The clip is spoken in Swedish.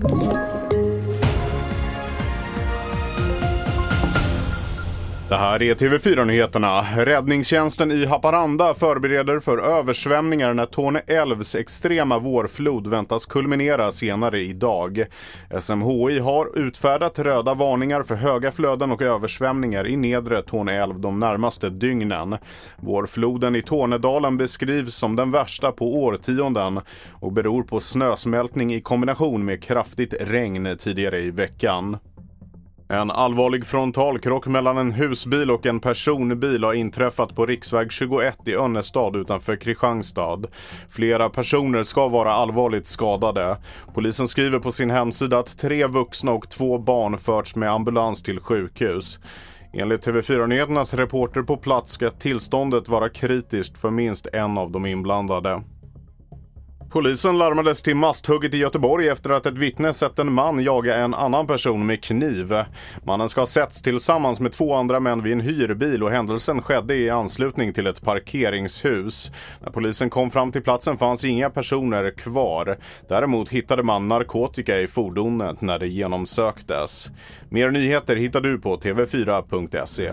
Thank you. Det här är TV4-nyheterna. Räddningstjänsten i Haparanda förbereder för översvämningar när Torne älvs extrema vårflod väntas kulminera senare idag. SMHI har utfärdat röda varningar för höga flöden och översvämningar i nedre Torne älv de närmaste dygnen. Vårfloden i Tornedalen beskrivs som den värsta på årtionden och beror på snösmältning i kombination med kraftigt regn tidigare i veckan. En allvarlig frontalkrock mellan en husbil och en personbil har inträffat på riksväg 21 i Önnestad utanför Kristianstad. Flera personer ska vara allvarligt skadade. Polisen skriver på sin hemsida att tre vuxna och två barn förts med ambulans till sjukhus. Enligt TV4-nyheternas reporter på plats ska tillståndet vara kritiskt för minst en av de inblandade. Polisen larmades till masthugget i Göteborg efter att ett vittne sett en man jaga en annan person med kniv. Mannen ska ha setts tillsammans med två andra män vid en hyrbil och händelsen skedde i anslutning till ett parkeringshus. När polisen kom fram till platsen fanns inga personer kvar. Däremot hittade man narkotika i fordonet när det genomsöktes. Mer nyheter hittar du på tv4.se.